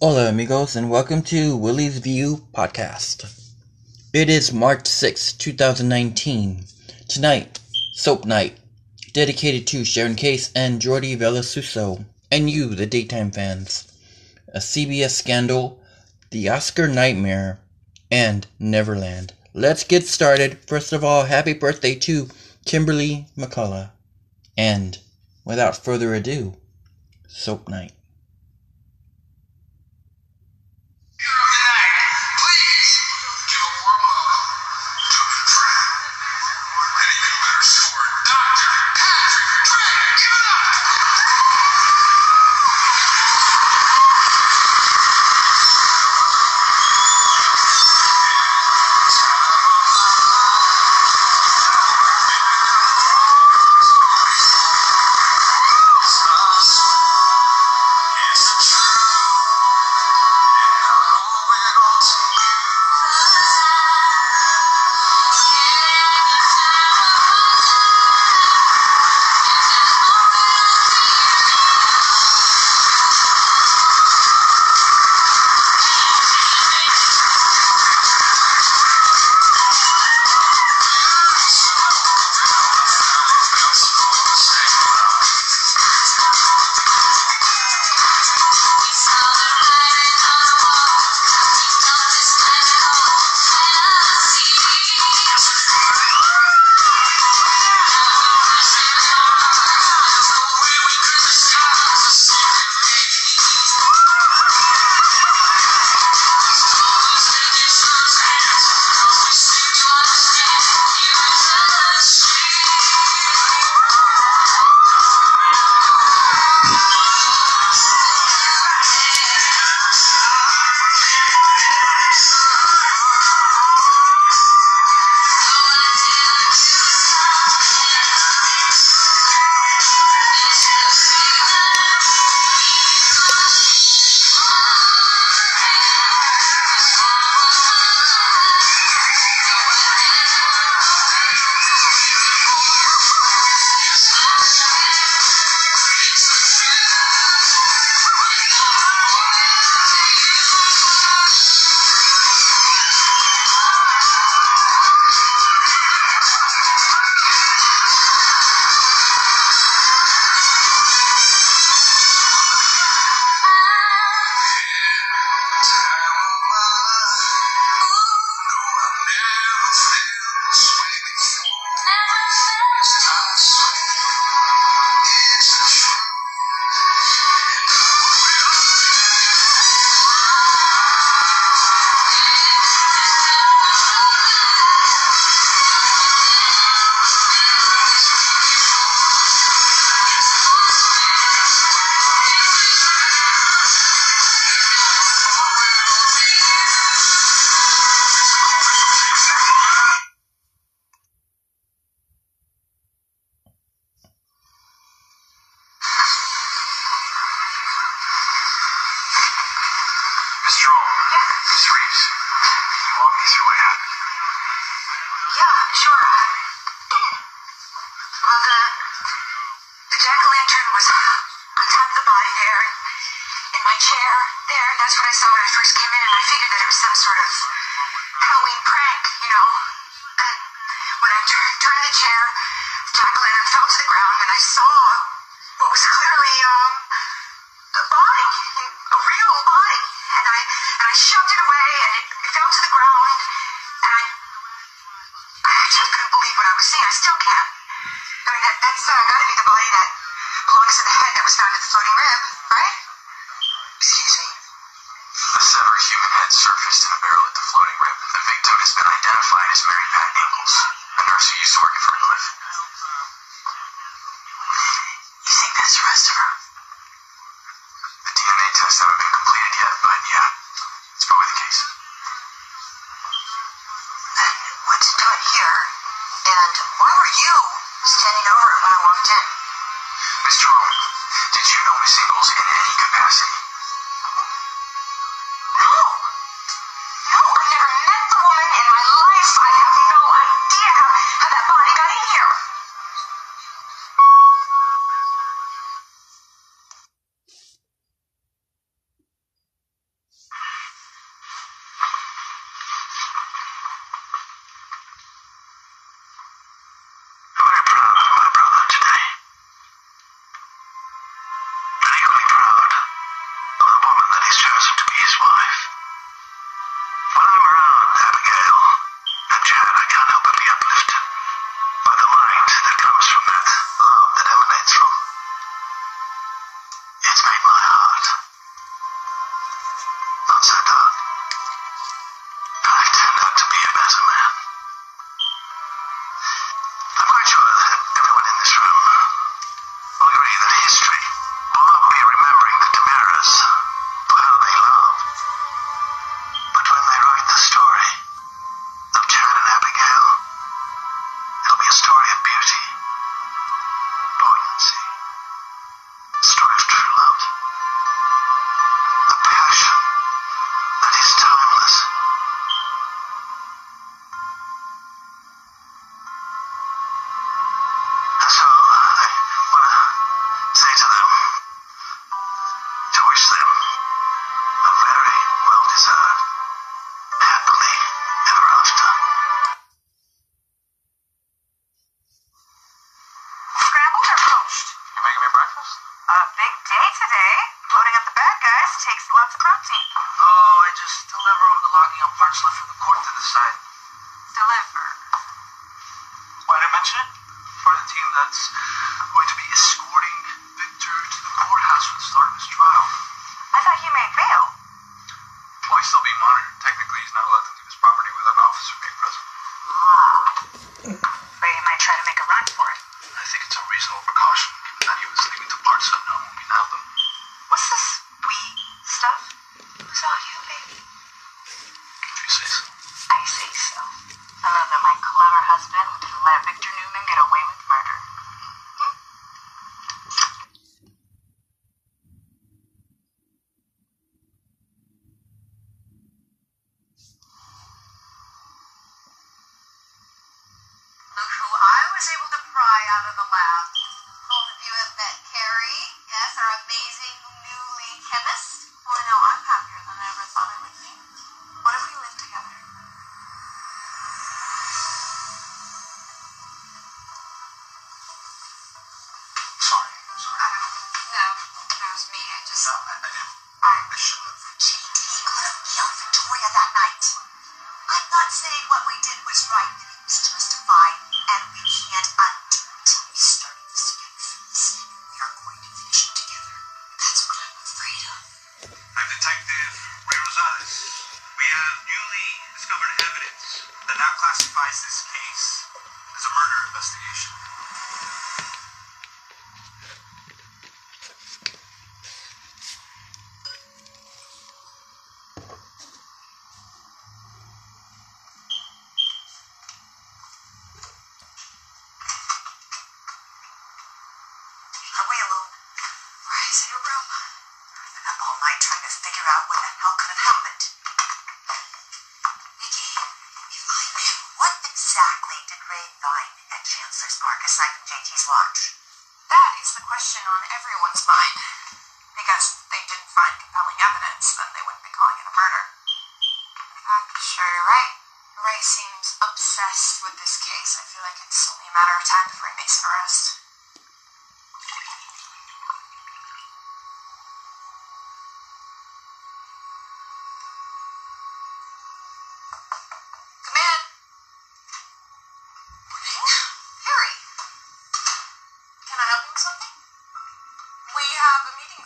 Hola, amigos, and welcome to Willie's View podcast. It is March 6, 2019. Tonight, Soap Night, dedicated to Sharon Case and Jordi Vilasuso, and you, the daytime fans. A CBS scandal, The Oscar Nightmare, and Neverland. Let's get started. First of all, happy birthday to Kimberly McCullough. And without further ado, Soap Night. Was found at the floating rib, right? Excuse me. The severed human head surfaced in a barrel at the floating rib. The victim has been identified as Mary Pat Ingalls, a nurse who used to work at Ferncliff. You think that's the rest of her? The DNA tests haven't been completed yet, but yeah, it's probably the case. Then what's doing here? And why were you standing over it when I walked in? Mr. Rowan, did you know Miss Ingalls in any capacity?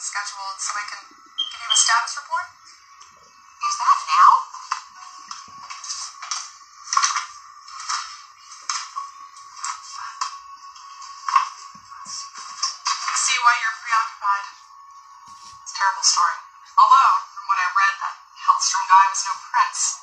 scheduled so I can give you a status report. Is that now? See why you're preoccupied. It's a terrible story. Although, from what I read, that Hellstrom guy was no prince.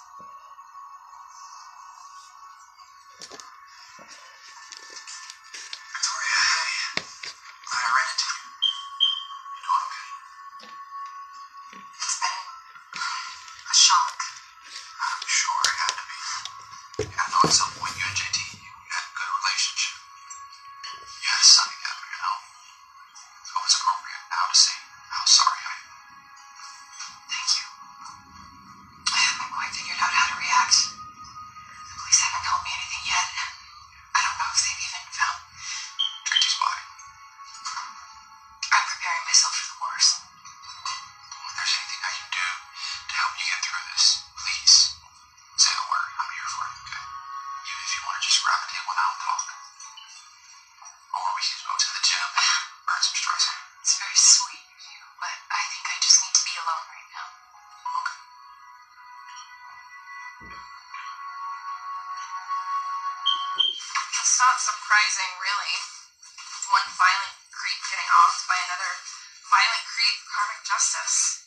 It's not surprising, really. One violent creep getting off by another violent creep, karmic justice.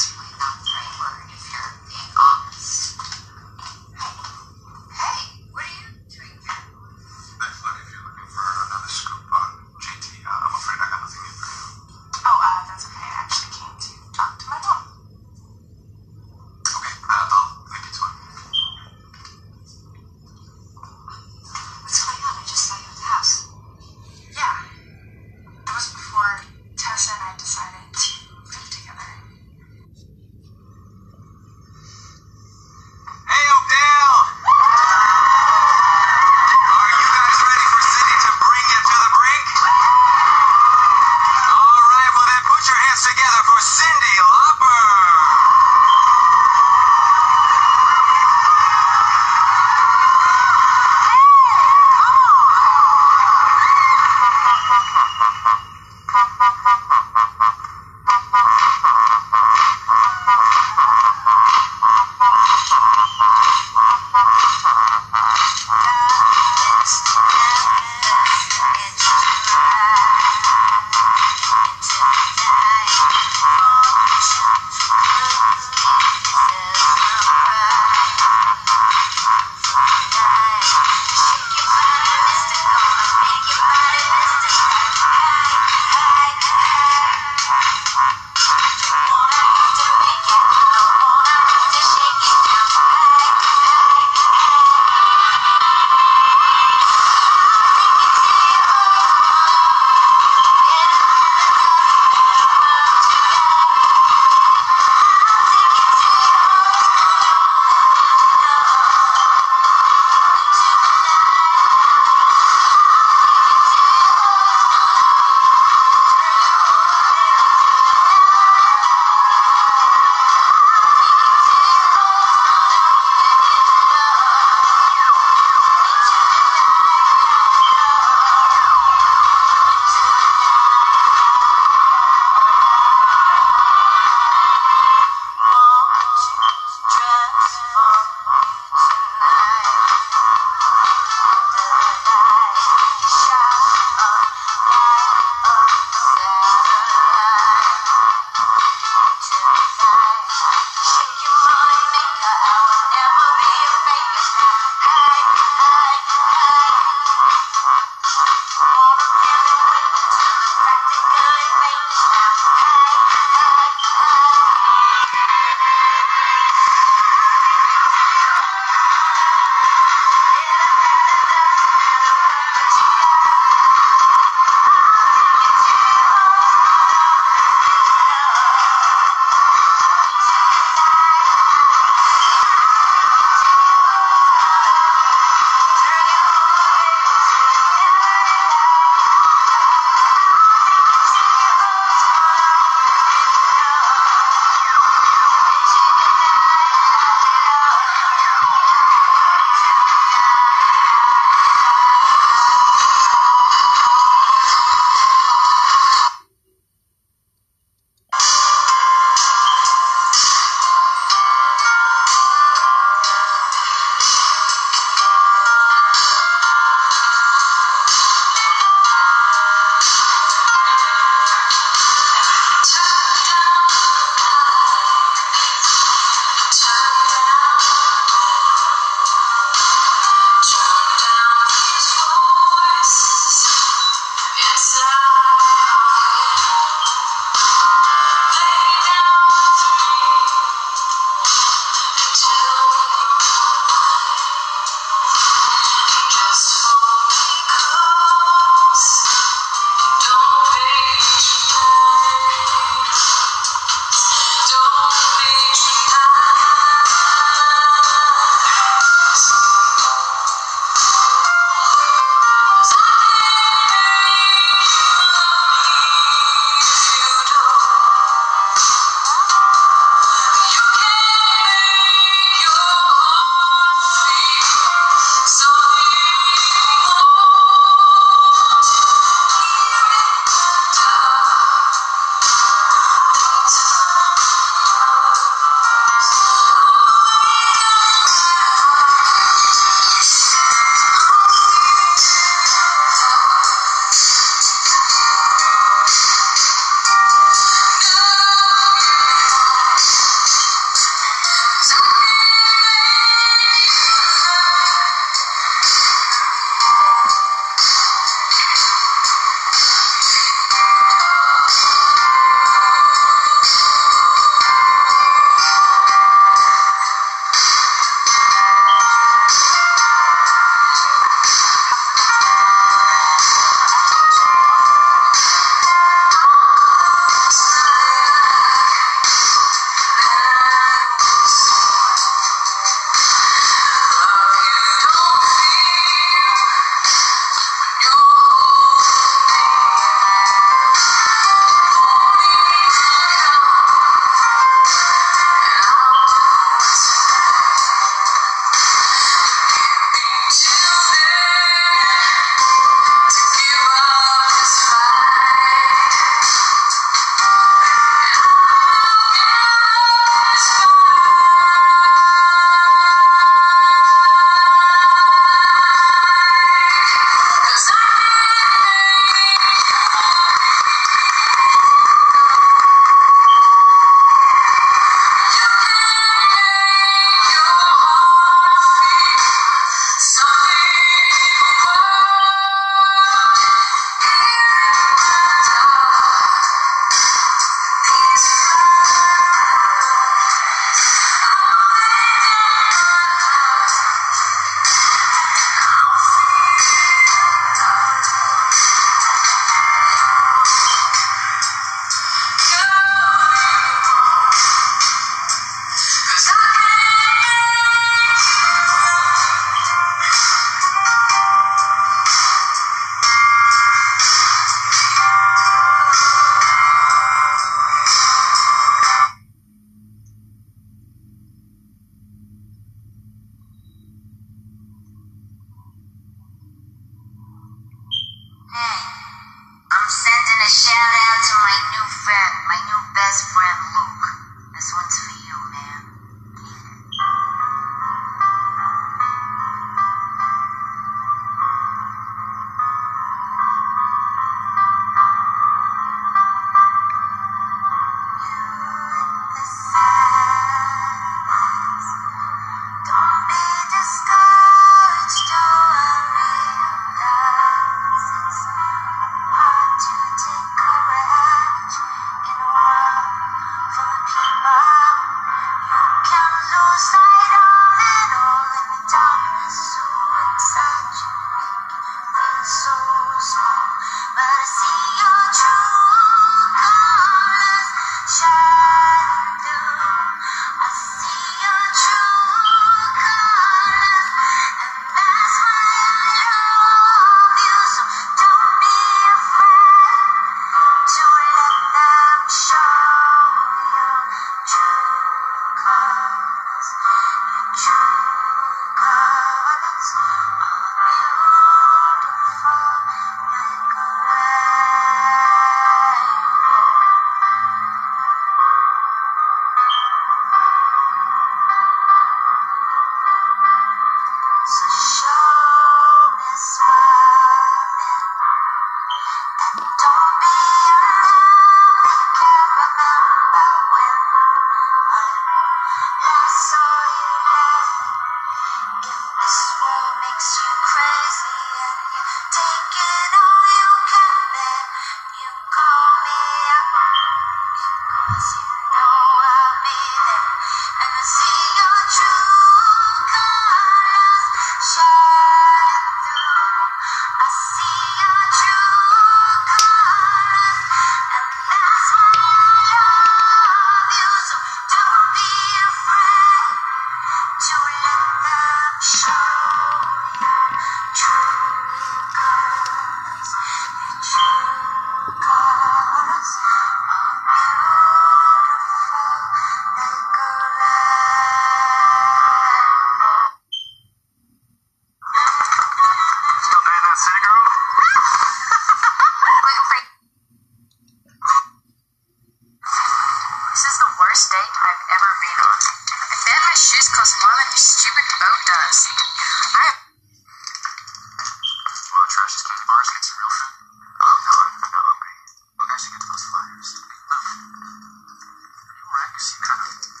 You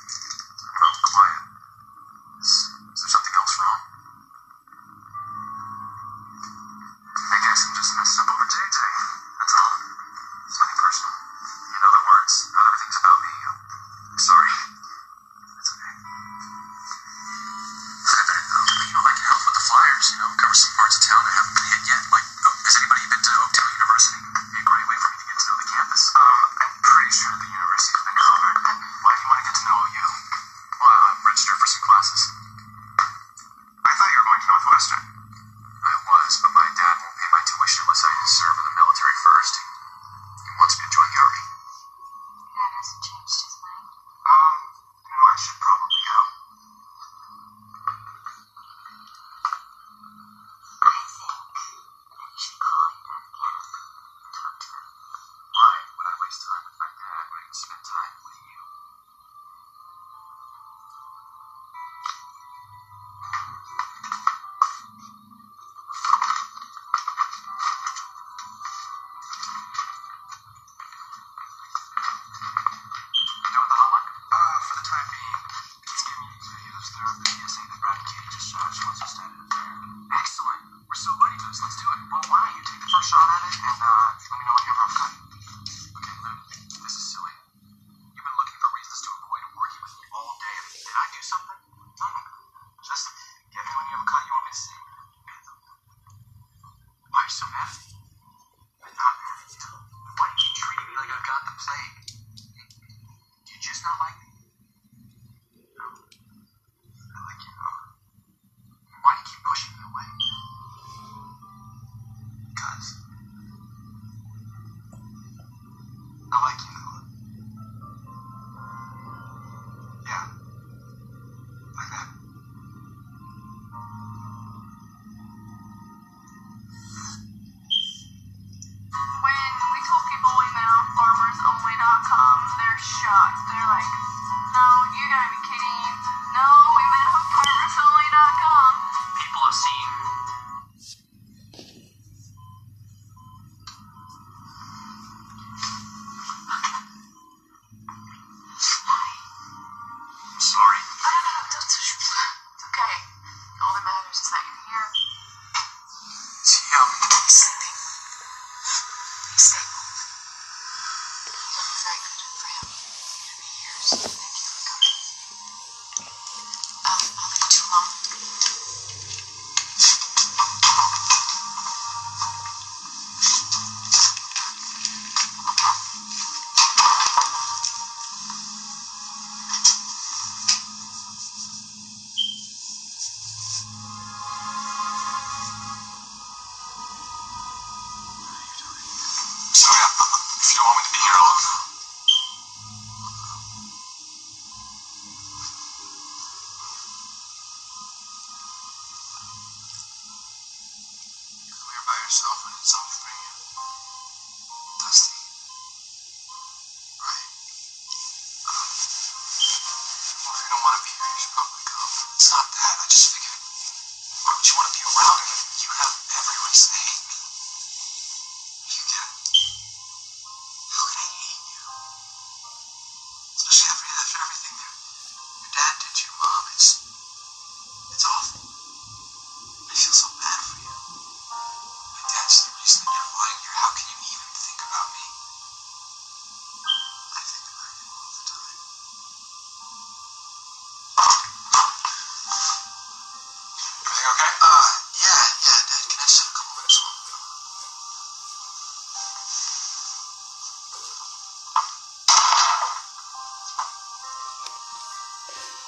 okay? Uh, yeah, yeah, Dad. Can I just have a couple minutes?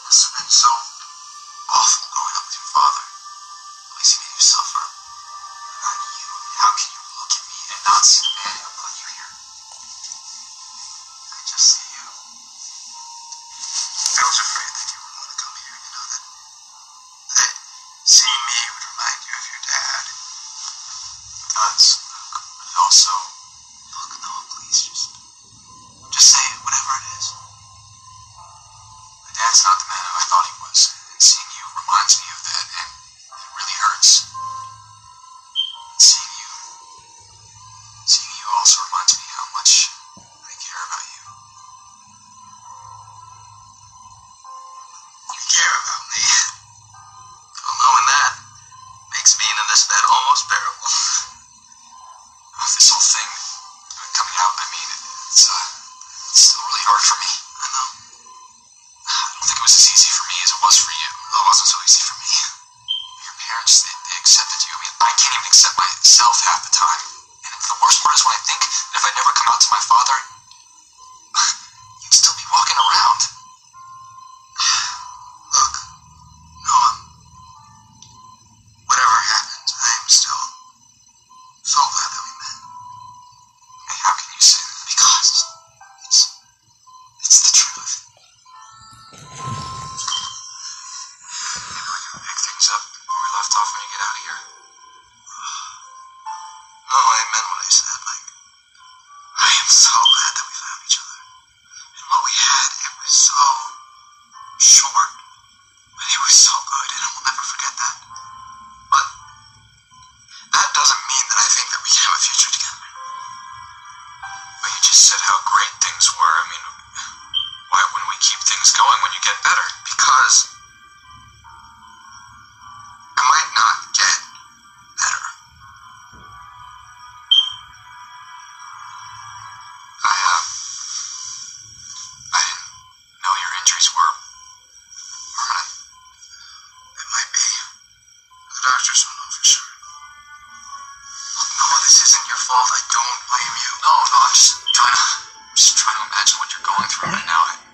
This has been so was for you. It wasn't so easy for me. Your parents, they, they accepted you. I mean, I can't even accept myself half the time. And the worst part is when I think Doctors don't know. No, oh, this isn't your fault. I don't blame you. No, no, I'm just trying to, I'm just trying to imagine what you're going through right now. I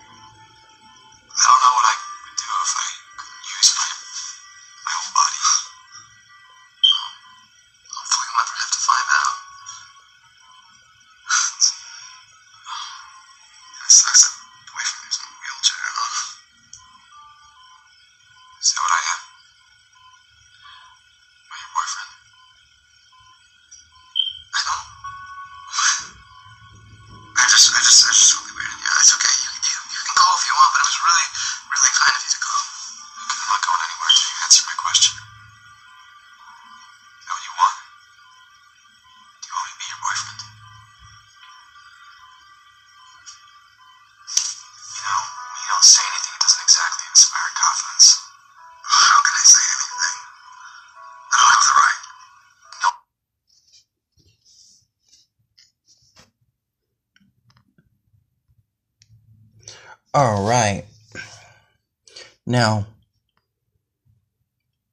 Now,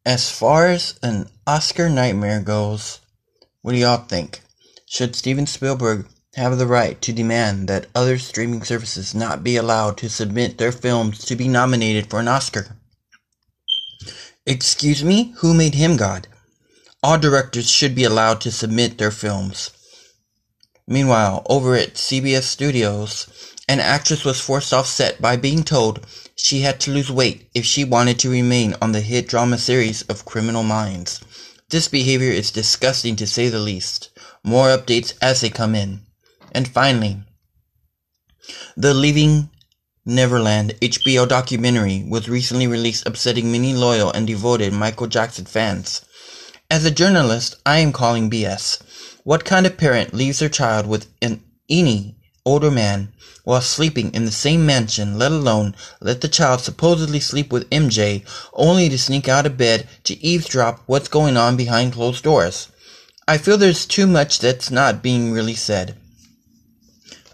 as far as an Oscar nightmare goes, what do y'all think? Should Steven Spielberg have the right to demand that other streaming services not be allowed to submit their films to be nominated for an Oscar? Excuse me? Who made him God? All directors should be allowed to submit their films. Meanwhile, over at CBS Studios, an actress was forced off set by being told she had to lose weight if she wanted to remain on the hit drama series of Criminal Minds. This behavior is disgusting to say the least. More updates as they come in. And finally, the Leaving Neverland HBO documentary was recently released upsetting many loyal and devoted Michael Jackson fans. As a journalist, I am calling BS. What kind of parent leaves their child with an any older man while sleeping in the same mansion, let alone let the child supposedly sleep with MJ, only to sneak out of bed to eavesdrop what's going on behind closed doors? I feel there's too much that's not being really said.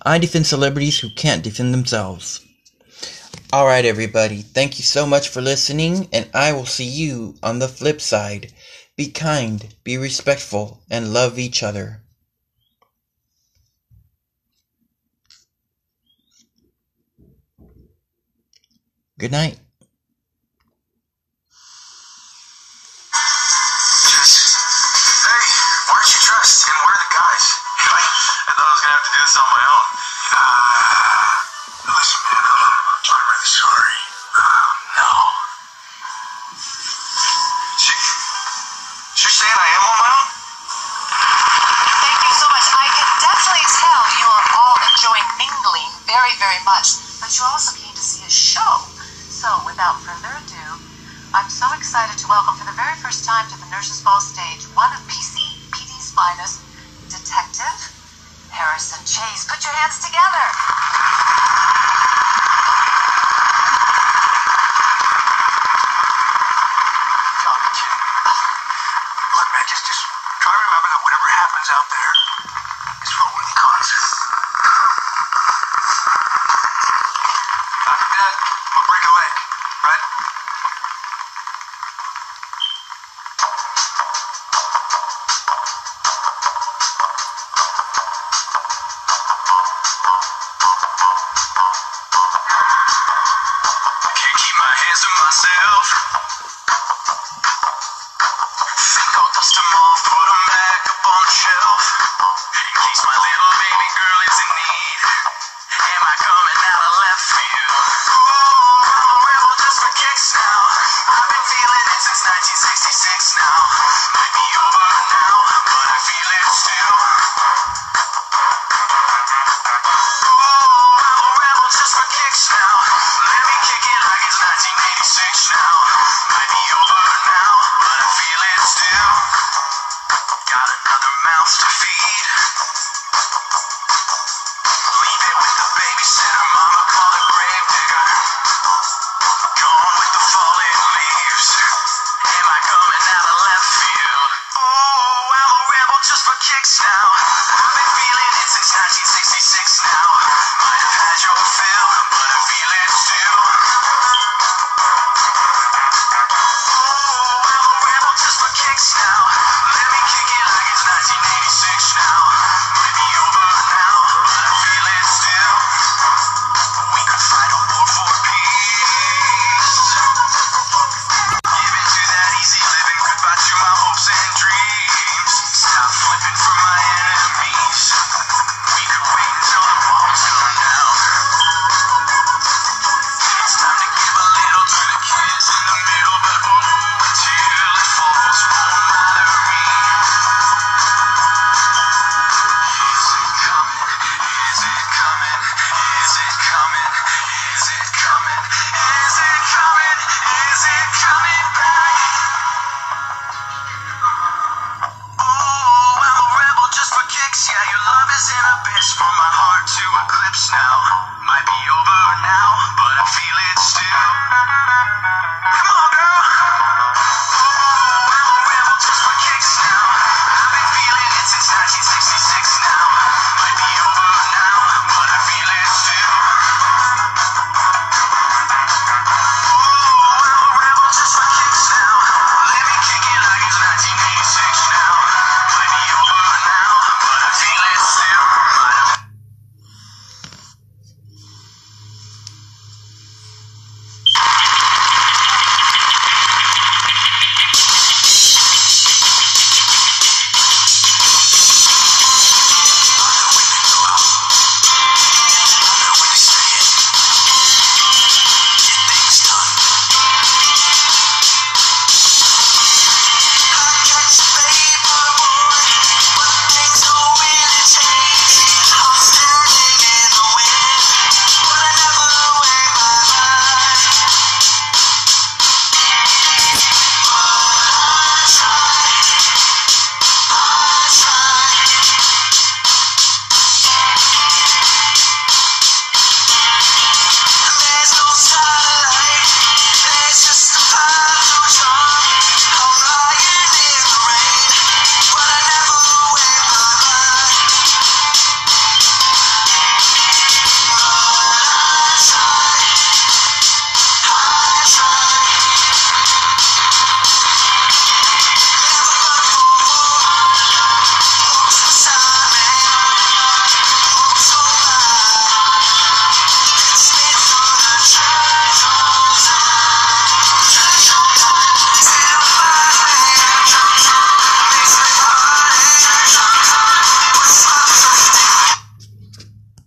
I defend celebrities who can't defend themselves. Alright, everybody. Thank you so much for listening, and I will see you on the flip side. Be kind, be respectful, and love each other. Good night. Hands to myself.